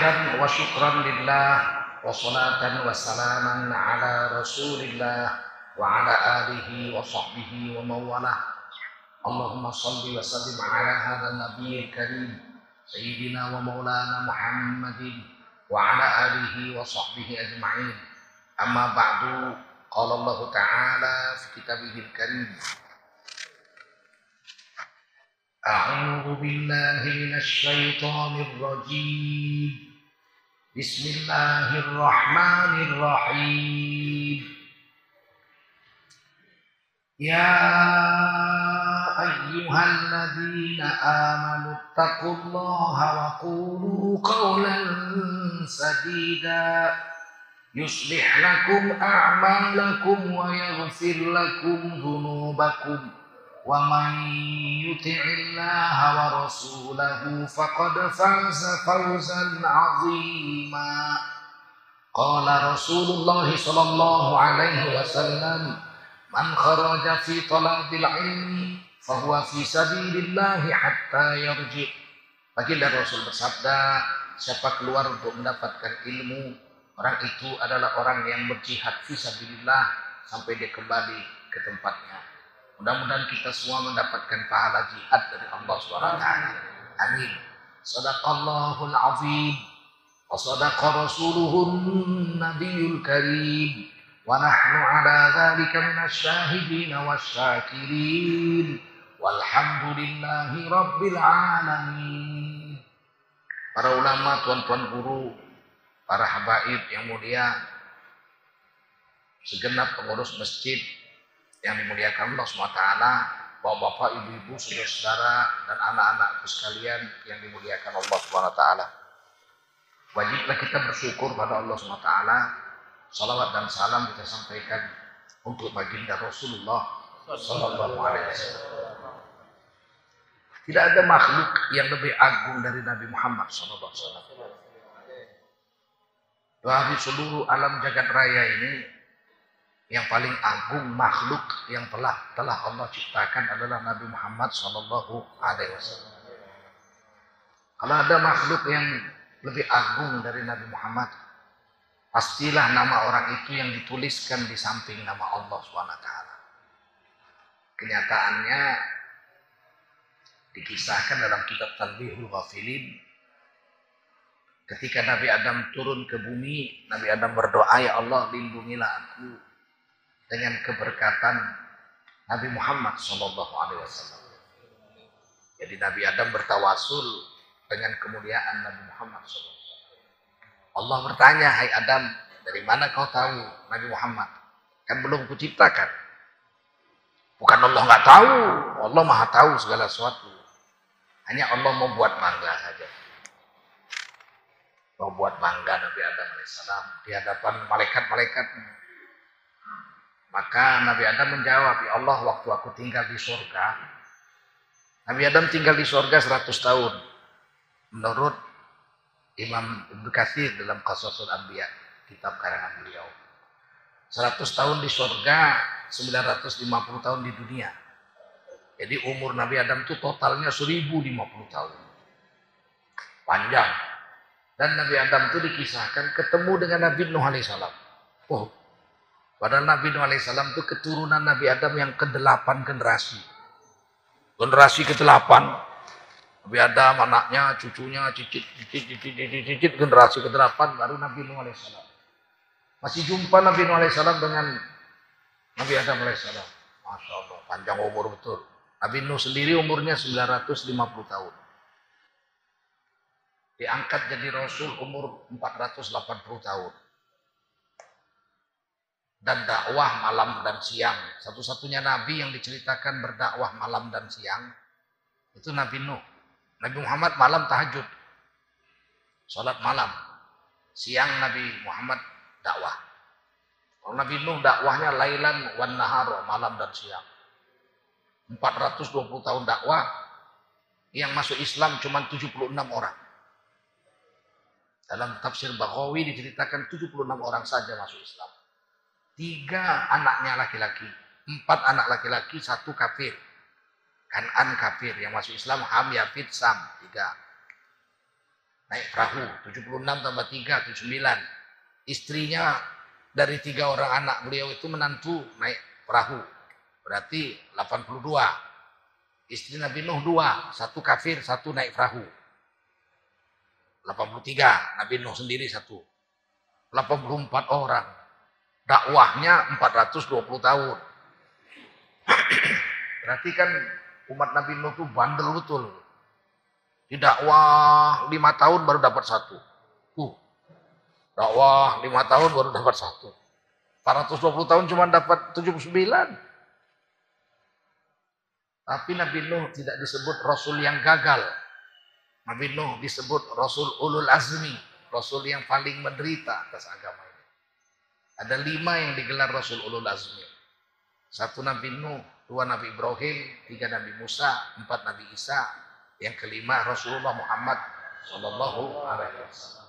حمدا وشكرا لله وصلاة وسلاما على رسول الله وعلى آله وصحبه ومن والاه اللهم صل وسلم على هذا النبي الكريم سيدنا ومولانا محمد وعلى آله وصحبه أجمعين. أما بعد قال الله تعالى في كتابه الكريم أعوذ بالله من الشيطان الرجيم. بسم الله الرحمن الرحيم. يا أيها الذين آمنوا اتقوا الله وقولوا قولا سديدا. يصلح لكم أعمالكم ويغفر لكم ذنوبكم. ومن يطع الله ورسوله فقد فاز فوزا عظيما قال رسول الله صلى الله عليه وسلم من خرج في طلب العلم fahuwa fi sabilillahi hatta yarji. Baginda Rasul bersabda, siapa keluar untuk mendapatkan ilmu, orang itu adalah orang yang berjihad fi sabilillah sampai dia kembali ke tempatnya. Mudah-mudahan kita semua mendapatkan pahala jihad dari Allah SWT. Amin. Sadaqallahul azim. Wa sadaqa rasuluhun nabiyul karim. Wa nahnu ala dhalika minasyahidin wa syakirin. Walhamdulillahi rabbil alamin. Para ulama, tuan-tuan guru, para habaib yang mulia, segenap pengurus masjid, yang dimuliakan Allah SWT, bapak-bapak, ibu-ibu, saudara-saudara, dan anak-anakku sekalian yang dimuliakan Allah SWT. Wajiblah kita bersyukur pada Allah SWT. Salawat dan salam kita sampaikan untuk baginda Rasulullah Wasallam. Tidak ada makhluk yang lebih agung dari Nabi Muhammad Alaihi Wasallam. Dari seluruh alam jagat raya ini yang paling agung makhluk yang telah telah Allah ciptakan adalah Nabi Muhammad Sallallahu Alaihi Wasallam. Kalau ada makhluk yang lebih agung dari Nabi Muhammad, pastilah nama orang itu yang dituliskan di samping nama Allah swt. Kenyataannya dikisahkan dalam kitab Talbihul Ghafilin ketika Nabi Adam turun ke bumi, Nabi Adam berdoa, "Ya Allah, lindungilah aku dengan keberkatan Nabi Muhammad Shallallahu Alaihi Wasallam. Jadi Nabi Adam bertawasul dengan kemuliaan Nabi Muhammad SAW. Allah bertanya, Hai Adam, dari mana kau tahu Nabi Muhammad? Kan belum kuciptakan. Bukan Allah nggak tahu, Allah maha tahu segala sesuatu. Hanya Allah membuat bangga saja. Membuat bangga Nabi Adam alaihissalam di hadapan malaikat-malaikatnya. Maka Nabi Adam menjawab, Ya Allah waktu aku tinggal di surga, Nabi Adam tinggal di surga 100 tahun. Menurut Imam Ibnu Katsir dalam Qasasul Anbiya, kitab karangan beliau. 100 tahun di surga, 950 tahun di dunia. Jadi umur Nabi Adam itu totalnya 1050 tahun. Panjang. Dan Nabi Adam itu dikisahkan ketemu dengan Nabi Nuh alaihissalam. Oh, Padahal Nabi Nuh alaihissalam itu keturunan Nabi Adam yang ke-8 generasi. Generasi ke-8. Nabi Adam, anaknya, cucunya, cicit, cicit, cicit, cicit, cicit, generasi ke-8 baru Nabi Nuh alaihissalam. Masih jumpa Nabi Nuh alaihissalam dengan Nabi Adam alaihissalam. Masya Allah, panjang umur betul. Nabi Nuh sendiri umurnya 950 tahun. Diangkat jadi Rasul umur 480 tahun dan dakwah malam dan siang. Satu-satunya nabi yang diceritakan berdakwah malam dan siang itu Nabi Nuh. Nabi Muhammad malam tahajud. Salat malam. Siang Nabi Muhammad dakwah. Kalau Nabi Nuh dakwahnya lailan wan nahar, malam dan siang. 420 tahun dakwah yang masuk Islam cuma 76 orang. Dalam tafsir Baghawi diceritakan 76 orang saja masuk Islam. Tiga anaknya laki-laki. Empat anak laki-laki, satu kafir. Kanan kafir. Yang masuk Islam, Ham, Yafid, Sam. Tiga. naik perahu 76 tambah 3 79 istrinya dari tiga orang anak beliau itu menantu naik perahu. Berarti 82 istri Nabi Nuh dua. Satu kafir satu naik perahu. 83 Nabi Nuh sendiri satu. 84 orang dakwahnya 420 tahun berarti kan umat Nabi Nuh itu bandel betul Didakwah lima tahun baru dapat satu. Uh, dakwah lima tahun baru dapat satu. 420 tahun cuma dapat 79. Tapi Nabi Nuh tidak disebut Rasul yang gagal. Nabi Nuh disebut Rasul Ulul Azmi. Rasul yang paling menderita atas agama. Ada lima yang digelar Rasul Ulul Azmi. Satu Nabi Nuh, dua Nabi Ibrahim, tiga Nabi Musa, empat Nabi Isa, yang kelima Rasulullah Muhammad Sallallahu Alaihi Wasallam.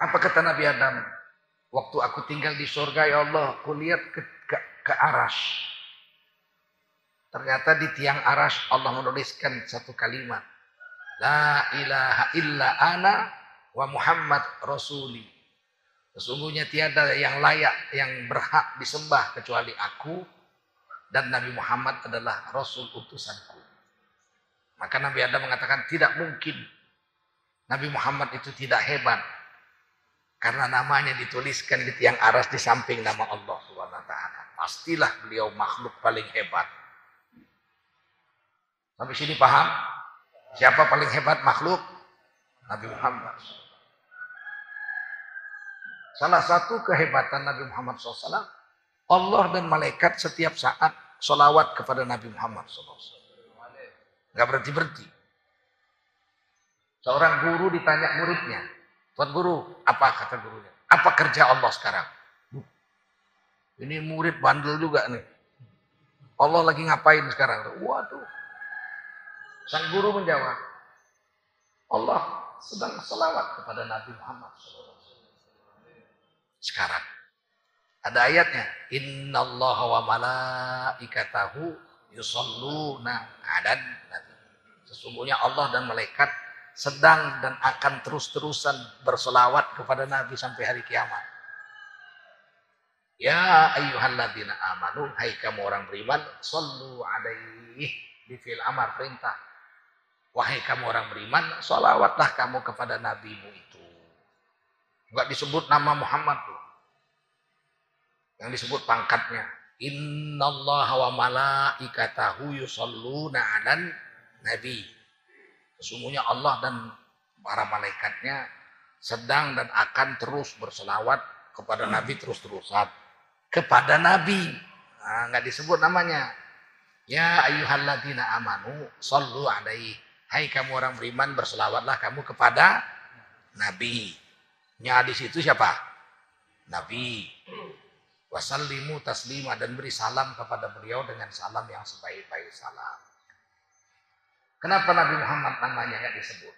Apa kata Nabi Adam? Waktu aku tinggal di surga ya Allah, aku lihat ke, ke, ke aras. Ternyata di tiang aras Allah menuliskan satu kalimat. La ilaha illa ana wa Muhammad Rasuli. Sesungguhnya tiada yang layak, yang berhak disembah kecuali aku dan Nabi Muhammad adalah Rasul utusanku. Maka Nabi Adam mengatakan tidak mungkin Nabi Muhammad itu tidak hebat. Karena namanya dituliskan di tiang aras di samping nama Allah taala. Pastilah beliau makhluk paling hebat. Sampai sini paham? Siapa paling hebat makhluk? Nabi Muhammad. Salah satu kehebatan Nabi Muhammad SAW Allah dan malaikat setiap saat solawat kepada Nabi Muhammad SAW. Gak berhenti-berhenti. Seorang guru ditanya muridnya, Tuan guru, apa kata gurunya? Apa kerja Allah sekarang? Ini murid bandel juga nih. Allah lagi ngapain sekarang? Waduh. Sang guru menjawab, Allah sedang selawat kepada Nabi Muhammad SAW. Sekarang. Ada ayatnya. Inna Allah wa malaikatahu yusalluna adan nabi. Sesungguhnya Allah dan malaikat sedang dan akan terus-terusan berselawat kepada Nabi sampai hari kiamat. Ya ayyuhalladzina amanu, hai kamu orang beriman, sallu alaihi di fil amar perintah. Wahai kamu orang beriman, salawatlah kamu kepada nabimu itu. Enggak disebut nama Muhammad tuh yang disebut pangkatnya. Allah wa malaikatahu yusalluna 'alan nabi. Sesungguhnya Allah dan para malaikatnya sedang dan akan terus berselawat kepada Nabi terus-terusan. Kepada Nabi. Nah, nggak disebut namanya. Ya ayyuhalladzina amanu sallu alaihi. Hai kamu orang beriman berselawatlah kamu kepada Nabi. Nya di situ siapa? Nabi wasallimu taslima dan beri salam kepada beliau dengan salam yang sebaik-baik salam. Kenapa Nabi Muhammad namanya nggak disebut?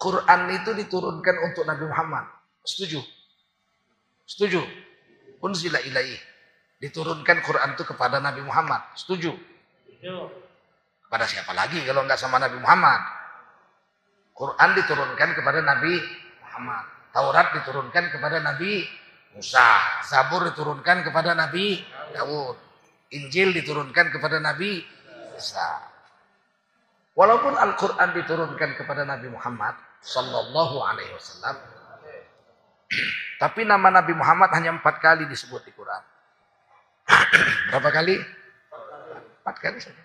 Quran itu diturunkan untuk Nabi Muhammad. Setuju? Setuju? Unzila ilaih. Diturunkan Quran itu kepada Nabi Muhammad. Setuju? Setuju. Kepada siapa lagi kalau nggak sama Nabi Muhammad? Quran diturunkan kepada Nabi Muhammad. Taurat diturunkan kepada Nabi Musa, Zabur diturunkan kepada Nabi Dawud, Injil diturunkan kepada Nabi Isa. Walaupun Al-Quran diturunkan kepada Nabi Muhammad Sallallahu Alaihi Wasallam, tapi nama Nabi Muhammad hanya empat kali disebut di Quran. Berapa kali? Empat kali saja.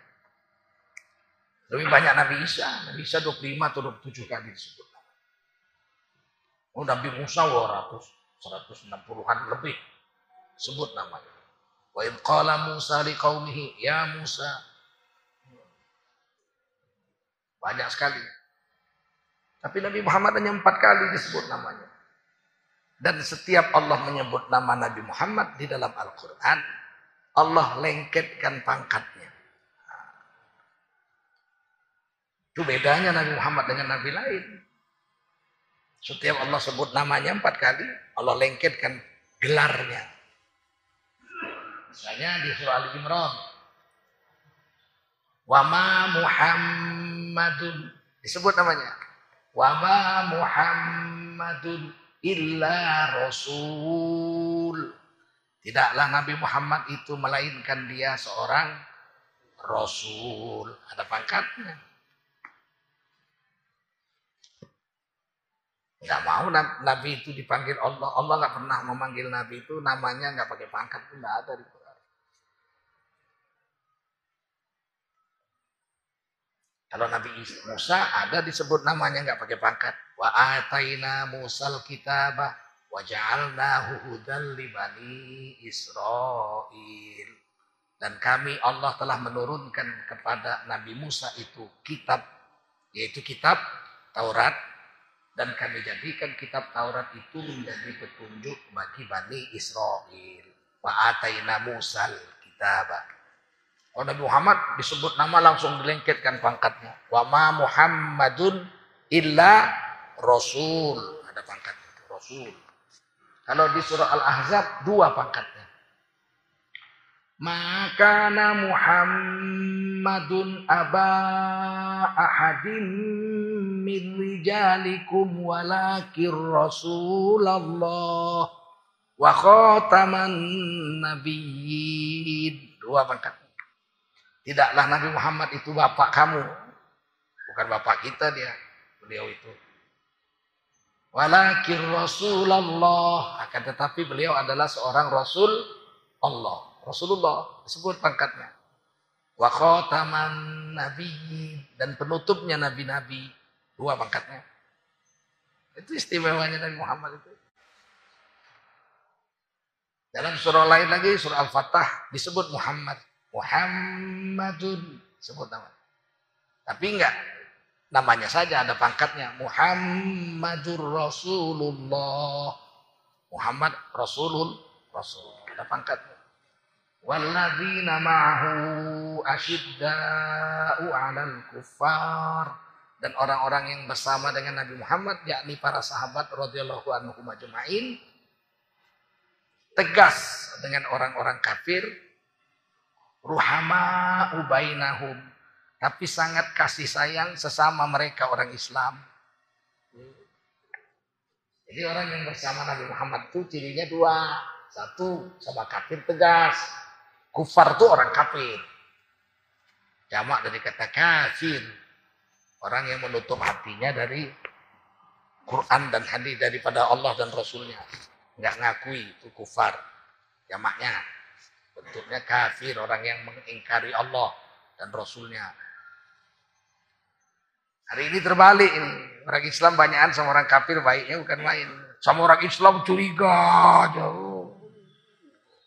Lebih banyak Nabi Isa. Nabi Isa 25 atau 27 kali disebut. Oh Nabi Musa 200, 160-an lebih. Sebut namanya. Wa idh qala Musa liqaumihi, ya Musa. Banyak sekali. Tapi Nabi Muhammad hanya empat kali disebut namanya. Dan setiap Allah menyebut nama Nabi Muhammad di dalam Al-Quran, Allah lengketkan pangkatnya. Itu bedanya Nabi Muhammad dengan Nabi lain. Setiap Allah sebut namanya empat kali, Allah lengketkan gelarnya. Misalnya di surah Al Imran. Wama Muhammadun disebut namanya. Wama Muhammadun illa rasul. Tidaklah Nabi Muhammad itu melainkan dia seorang rasul. Ada pangkatnya. Nggak mau Nabi itu dipanggil Allah. Allah nggak pernah memanggil Nabi itu namanya nggak pakai pangkat pun nggak ada di Quran. Kalau Nabi Musa ada disebut namanya nggak pakai pangkat. Wa ataina Musal kitabah wa ja'alnahu hudan li bani Israil. Dan kami Allah telah menurunkan kepada Nabi Musa itu kitab yaitu kitab Taurat dan kami jadikan kitab Taurat itu menjadi petunjuk bagi Bani Israel. Wa ataina Musal kitab. Oh Nabi Muhammad disebut nama langsung dilengketkan pangkatnya. Wa ma Muhammadun illa Rasul. Ada pangkatnya itu, Rasul. Kalau di surah Al-Ahzab dua pangkatnya. Maka Muhammadun aba ahadim min rijalikum walakir Rasulullah wa khataman nabiyyin. Dua pangkat. Tidaklah Nabi Muhammad itu bapak kamu. Bukan bapak kita dia. Beliau itu. Walakir Rasulullah. Akan tetapi beliau adalah seorang Rasul Allah. Rasulullah disebut pangkatnya. Wa khataman nabiyyin dan penutupnya nabi-nabi. Dua pangkatnya. Itu istimewanya Nabi Muhammad itu. Dalam surah lain lagi, surah Al-Fatah disebut Muhammad. Muhammadun sebut nama. Tapi enggak namanya saja ada pangkatnya Muhammadur Rasulullah. Muhammad Rasulul Rasul. Ada pangkatnya. Walladzina ma'ahu asyidda'u 'alal kuffar dan orang-orang yang bersama dengan Nabi Muhammad yakni para sahabat radhiyallahu anhum ajma'in tegas dengan orang-orang kafir ruhama ubainahum tapi sangat kasih sayang sesama mereka orang Islam. Jadi orang yang bersama Nabi Muhammad itu cirinya dua. Satu, sama kafir tegas. Kufar itu orang kafir. Jamak dari kata kafir. Orang yang menutup hatinya dari Quran dan hadis daripada Allah dan Rasulnya. Nggak ngakui itu kufar. Jamaknya. Bentuknya kafir. Orang yang mengingkari Allah dan Rasulnya. Hari ini terbalik ini. Orang Islam banyakan sama orang kafir baiknya bukan main. Sama orang Islam curiga jauh.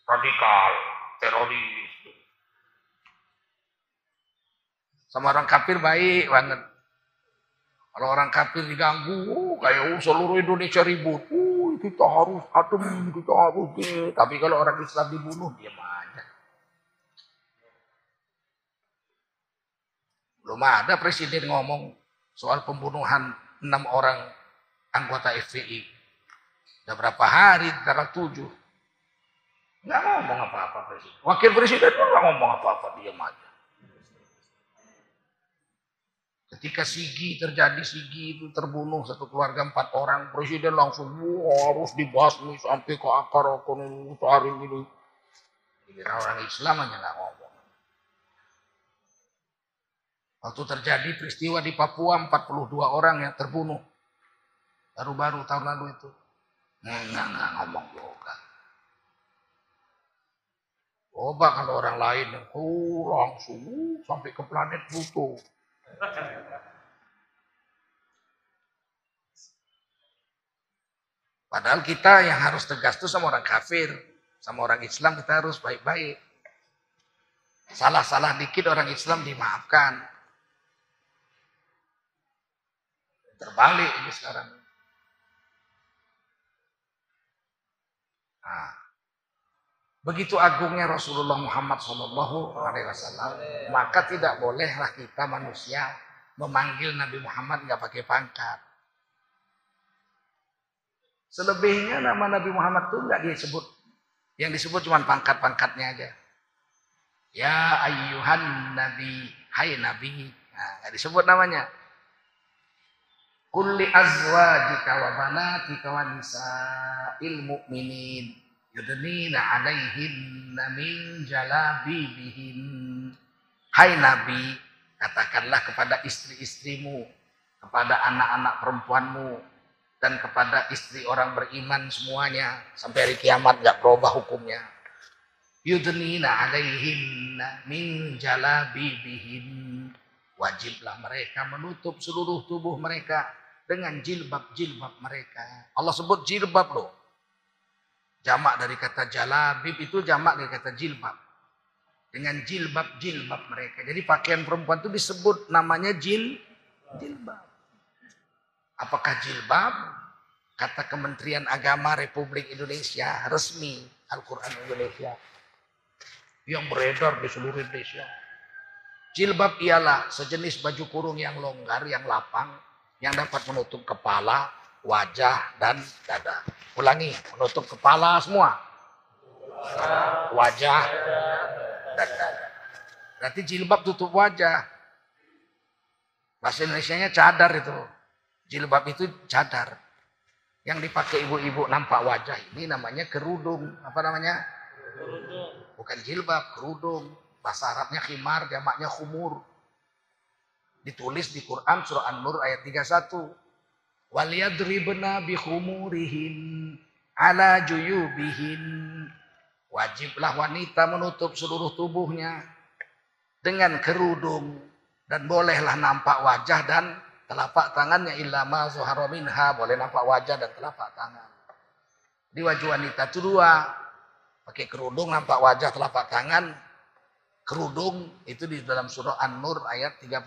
Radikal, teroris. Sama orang kafir baik banget. Kalau orang kafir diganggu, oh, kayak seluruh Indonesia ribut. Oh, kita harus adem, kita harus gini. Tapi kalau orang Islam dibunuh, dia aja. Belum ada presiden ngomong soal pembunuhan enam orang anggota FPI. Udah berapa hari, tanggal tujuh. Nggak ngomong apa-apa presiden. Wakil presiden pun nggak ngomong apa-apa, dia aja. Ketika Sigi terjadi, Sigi itu terbunuh satu keluarga empat orang, presiden langsung Wah, harus dibahas nih sampai ke akar ekonomi hari ini. Jadi orang Islam hanya nggak ngomong. Waktu terjadi peristiwa di Papua 42 orang yang terbunuh. Baru-baru tahun lalu itu. Nggak, nggak ngomong juga. Coba kalau orang lain, oh langsung sampai ke planet Pluto. Padahal kita yang harus tegas itu sama orang kafir, sama orang Islam kita harus baik-baik. Salah-salah dikit orang Islam dimaafkan. Terbalik ini sekarang. Nah, begitu agungnya Rasulullah Muhammad Shallallahu Alaihi Wasallam, maka tidak bolehlah kita manusia memanggil Nabi Muhammad nggak pakai pangkat. Selebihnya nama Nabi Muhammad itu nggak disebut. Yang disebut cuma pangkat-pangkatnya aja. Ya ayyuhan Nabi, Hai Nabi. Nah, disebut namanya. Kulli azwajika wa banatika wa nisa'il mu'minin yudnina alaihinna min jalabibihin. Hai Nabi, katakanlah kepada istri-istrimu, kepada anak-anak perempuanmu, dan kepada istri orang beriman semuanya sampai hari kiamat nggak berubah hukumnya. Yudnina alaihinna min jalabibihin. Wajiblah mereka menutup seluruh tubuh mereka dengan jilbab-jilbab mereka. Allah sebut jilbab loh. Jamak dari kata jalabib itu jamak dari kata jilbab. Dengan jilbab-jilbab mereka. Jadi pakaian perempuan itu disebut namanya jil, jilbab. Apakah jilbab? Kata Kementerian Agama Republik Indonesia resmi Al-Quran Indonesia. Yang beredar di seluruh Indonesia. Jilbab ialah sejenis baju kurung yang longgar, yang lapang, yang dapat menutup kepala, wajah, dan dada. Ulangi, menutup kepala semua. Wajah dan dada. Berarti jilbab tutup wajah. Bahasa Indonesia-nya cadar itu. Jilbab itu cadar. Yang dipakai ibu-ibu nampak wajah ini namanya kerudung. Apa namanya? Bukan jilbab, kerudung. Bahasa Arabnya khimar, jamaknya khumur. Ditulis di Quran surah An-Nur ayat 31 waliyadribna bihumurihin ala juyubihin. Wajiblah wanita menutup seluruh tubuhnya dengan kerudung dan bolehlah nampak wajah dan telapak tangannya. Ilama zuhara minha boleh nampak wajah dan telapak tangan. Di wajah wanita itu dua pakai kerudung nampak wajah telapak tangan. Kerudung itu di dalam surah An-Nur ayat 31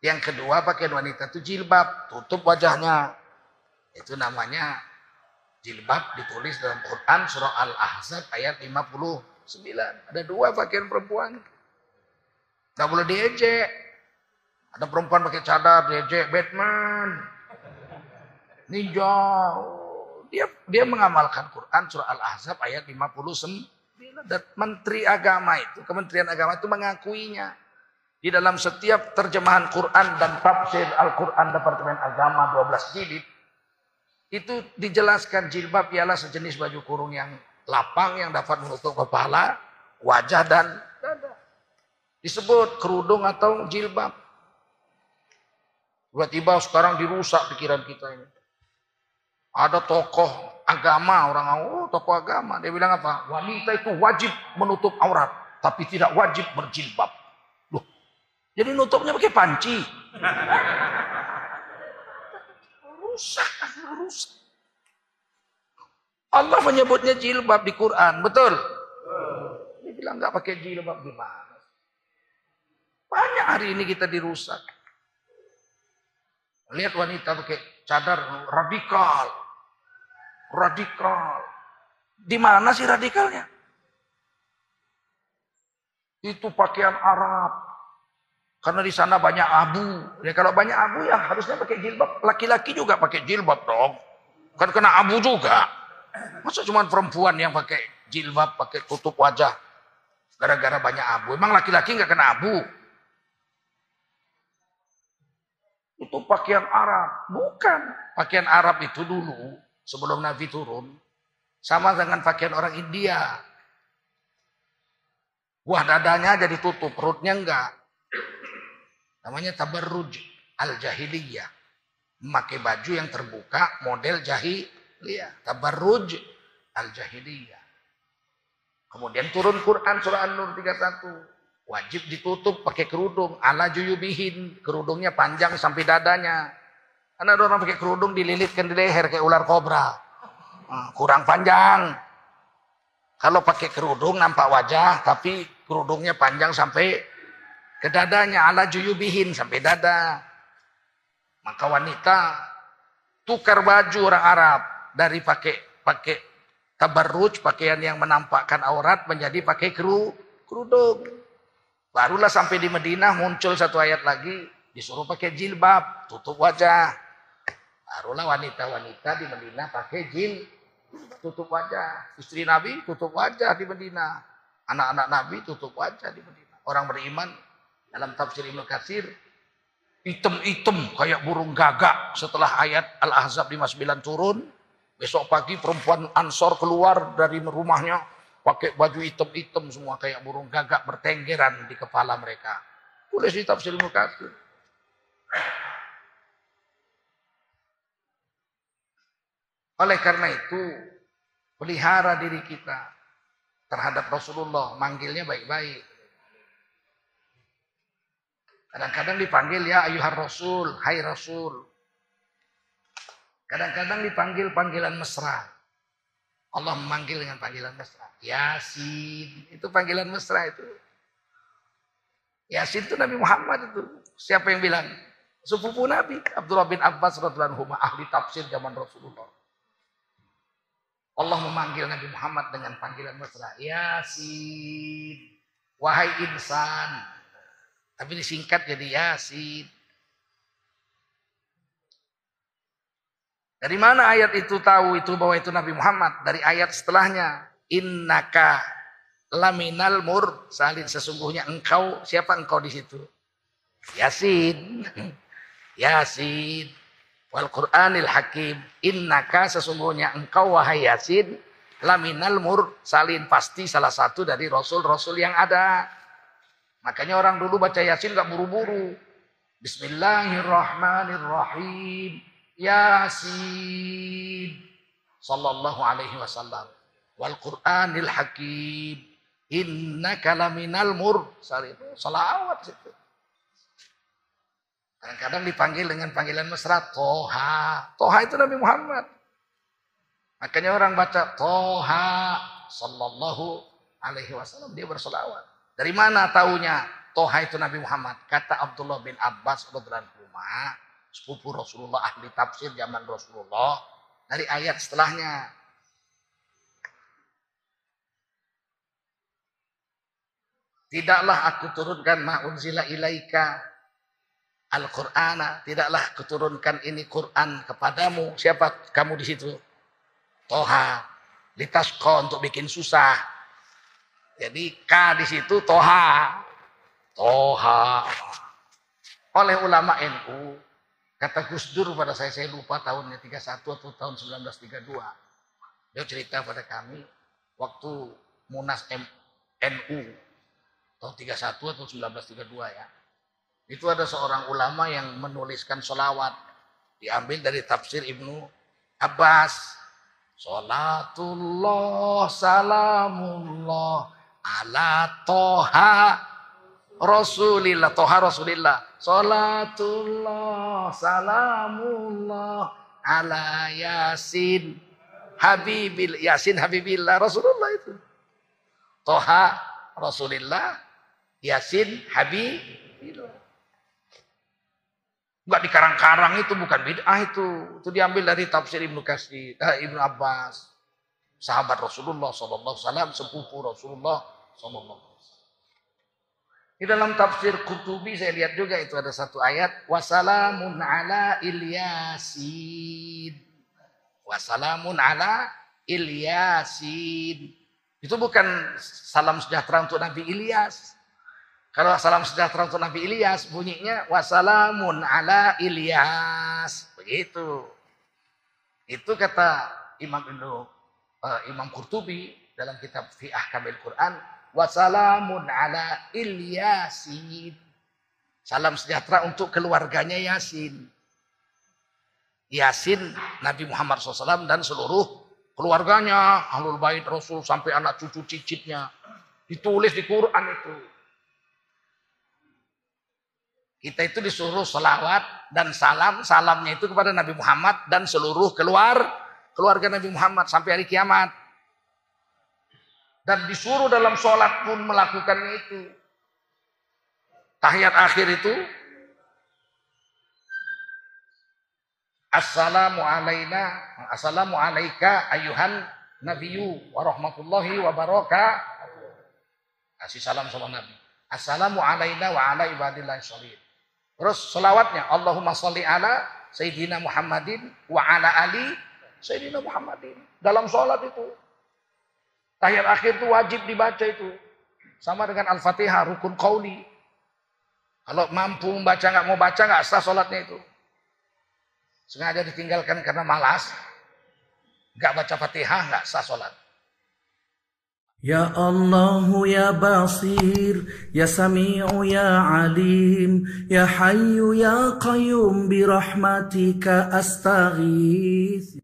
yang kedua pakaian wanita itu jilbab, tutup wajahnya. Itu namanya jilbab ditulis dalam Quran surah Al-Ahzab ayat 59. Ada dua pakaian perempuan. Gak boleh diejek. Ada perempuan pakai cadar, diejek Batman. Ninja. Dia dia mengamalkan Quran surah Al-Ahzab ayat 59. Dan Menteri Agama itu, Kementerian Agama itu mengakuinya. Di dalam setiap terjemahan Quran dan tafsir Al-Quran Departemen Agama 12 jilid, itu dijelaskan jilbab ialah sejenis baju kurung yang lapang yang dapat menutup kepala, wajah dan dada. Disebut kerudung atau jilbab. Tiba-tiba sekarang dirusak pikiran kita ini. Ada tokoh agama, orang oh tokoh agama. Dia bilang apa? Wanita itu wajib menutup aurat, tapi tidak wajib berjilbab. Jadi nutupnya pakai panci. rusak, rusak. Allah menyebutnya jilbab di Quran, betul? Dia bilang nggak pakai jilbab gimana? Banyak hari ini kita dirusak. Lihat wanita pakai cadar radikal. Radikal. Di mana sih radikalnya? Itu pakaian Arab, karena di sana banyak abu. Ya kalau banyak abu ya harusnya pakai jilbab. Laki-laki juga pakai jilbab dong. Kan kena abu juga. Masa cuma perempuan yang pakai jilbab, pakai tutup wajah. Gara-gara banyak abu. Emang laki-laki nggak kena abu? Itu pakaian Arab. Bukan. Pakaian Arab itu dulu sebelum Nabi turun. Sama dengan pakaian orang India. Wah dadanya jadi tutup, perutnya enggak. Namanya tabarruj al-jahiliyah. Memakai baju yang terbuka model jahiliyah. Tabarruj al-jahiliyah. Kemudian turun Quran surah An-Nur 31. Wajib ditutup pakai kerudung. Ala juyubihin. Kerudungnya panjang sampai dadanya. Karena ada orang pakai kerudung dililitkan di leher kayak ular kobra. Hmm, kurang panjang. Kalau pakai kerudung nampak wajah, tapi kerudungnya panjang sampai ke dadanya ala juyubihin sampai dada. Maka wanita tukar baju orang Arab dari pakai pakai tabarruj pakaian yang menampakkan aurat menjadi pakai kru kerudung. Barulah sampai di Madinah muncul satu ayat lagi disuruh pakai jilbab, tutup wajah. Barulah wanita-wanita di Madinah pakai jil tutup wajah. Istri Nabi tutup wajah di Madinah. Anak-anak Nabi tutup wajah di Madinah. Orang beriman Dalam tafsir Ibnu Katsir hitam-hitam kayak burung gagak setelah ayat Al-Ahzab 59 turun. Besok pagi perempuan Ansor keluar dari rumahnya pakai baju hitam-hitam semua kayak burung gagak bertenggeran di kepala mereka. Tulis di tafsir Ibnu Katsir. Oleh karena itu, pelihara diri kita terhadap Rasulullah, manggilnya baik-baik. Kadang-kadang dipanggil ya ayuhar Rasul, hai Rasul. Kadang-kadang dipanggil panggilan mesra. Allah memanggil dengan panggilan mesra. Yasin, itu panggilan mesra itu. Yasin itu Nabi Muhammad itu. Siapa yang bilang? Sepupu Nabi Abdullah bin Abbas radhiyallahu anhu ahli tafsir zaman Rasulullah. Allah memanggil Nabi Muhammad dengan panggilan mesra. Yasin. Wahai insan. Tapi disingkat jadi Yasin. Dari mana ayat itu tahu itu bahwa itu Nabi Muhammad? Dari ayat setelahnya. Innaka laminal mur salin sesungguhnya engkau siapa engkau di situ? Yasin. Yasin. Wal Qur'anil Hakim, innaka sesungguhnya engkau wahai Yasin laminal mur salin pasti salah satu dari rasul-rasul yang ada. Makanya orang dulu baca Yasin gak buru-buru. Bismillahirrahmanirrahim. Yasin. Sallallahu alaihi wasallam. Wal Qur'anil Hakim. Innaka laminal mur salin. Salawat situ. Kadang-kadang dipanggil dengan panggilan mesra Toha. Toha itu Nabi Muhammad. Makanya orang baca Toha Sallallahu Alaihi Wasallam dia bersolawat. Dari mana taunya Toha itu Nabi Muhammad? Kata Abdullah bin Abbas radhiyallahu sepupu Rasulullah ahli tafsir zaman Rasulullah dari ayat setelahnya. Tidaklah aku turunkan ma'unzila ilaika Al-Qur'ana, tidaklah keturunkan ini Quran kepadamu. Siapa kamu di situ? Toha. Litasko untuk bikin susah. Jadi K di situ Toha. Toha. Oleh ulama NU, kata Gus Dur pada saya, saya lupa tahunnya 31 atau tahun 1932. Dia cerita pada kami, waktu Munas M, NU, tahun 31 atau 1932 ya itu ada seorang ulama yang menuliskan solawat. Diambil dari tafsir Ibnu Abbas. Salatullah salamullah ala toha Rasulillah. Toha Rasulillah. Salatullah salamullah ala yasin habibil yasin habibillah Rasulullah itu. Toha Rasulillah yasin habibillah. Enggak dikarang-karang itu bukan bid'ah itu. Itu diambil dari tafsir Ibnu Katsir, eh, Ibnu Abbas. Sahabat Rasulullah sallallahu alaihi wasallam, sepupu Rasulullah sallallahu Di dalam tafsir Qurtubi saya lihat juga itu ada satu ayat wasalamun ala Ilyasin. Wasalamun ala Ilyasin. Itu bukan salam sejahtera untuk Nabi Ilyas. Kalau salam sejahtera untuk Nabi Ilyas bunyinya wassalamun ala Ilyas. Begitu. Itu kata Imam Ibnu uh, Imam Qurtubi dalam kitab Fi Ahkamil Quran wassalamun ala Ilyasin. Salam sejahtera untuk keluarganya Yasin. Yasin Nabi Muhammad SAW dan seluruh keluarganya, ahlul bait Rasul sampai anak cucu cicitnya. Ditulis di Quran itu. Kita itu disuruh selawat dan salam. Salamnya itu kepada Nabi Muhammad dan seluruh keluar keluarga Nabi Muhammad sampai hari kiamat. Dan disuruh dalam sholat pun melakukannya itu. Tahiyat akhir itu. Assalamu alaina, assalamu alaika ayuhan nabiyyu wa rahmatullahi wa barakatuh. Kasih salam sama Nabi. Assalamu alaina wa ala ibadillahi sholihin. Terus selawatnya Allahumma sholli ala Sayyidina Muhammadin wa ala ali Sayyidina Muhammadin. Dalam sholat itu. Tahiyat akhir itu wajib dibaca itu. Sama dengan Al-Fatihah, rukun qawli. Kalau mampu membaca nggak mau baca nggak sah sholatnya itu. Sengaja ditinggalkan karena malas. Nggak baca fatihah nggak sah sholat. Ya Allah ya Basir Ya Sami'u ya Alim Ya Hayyu ya Qayyum Birahmatika astaghith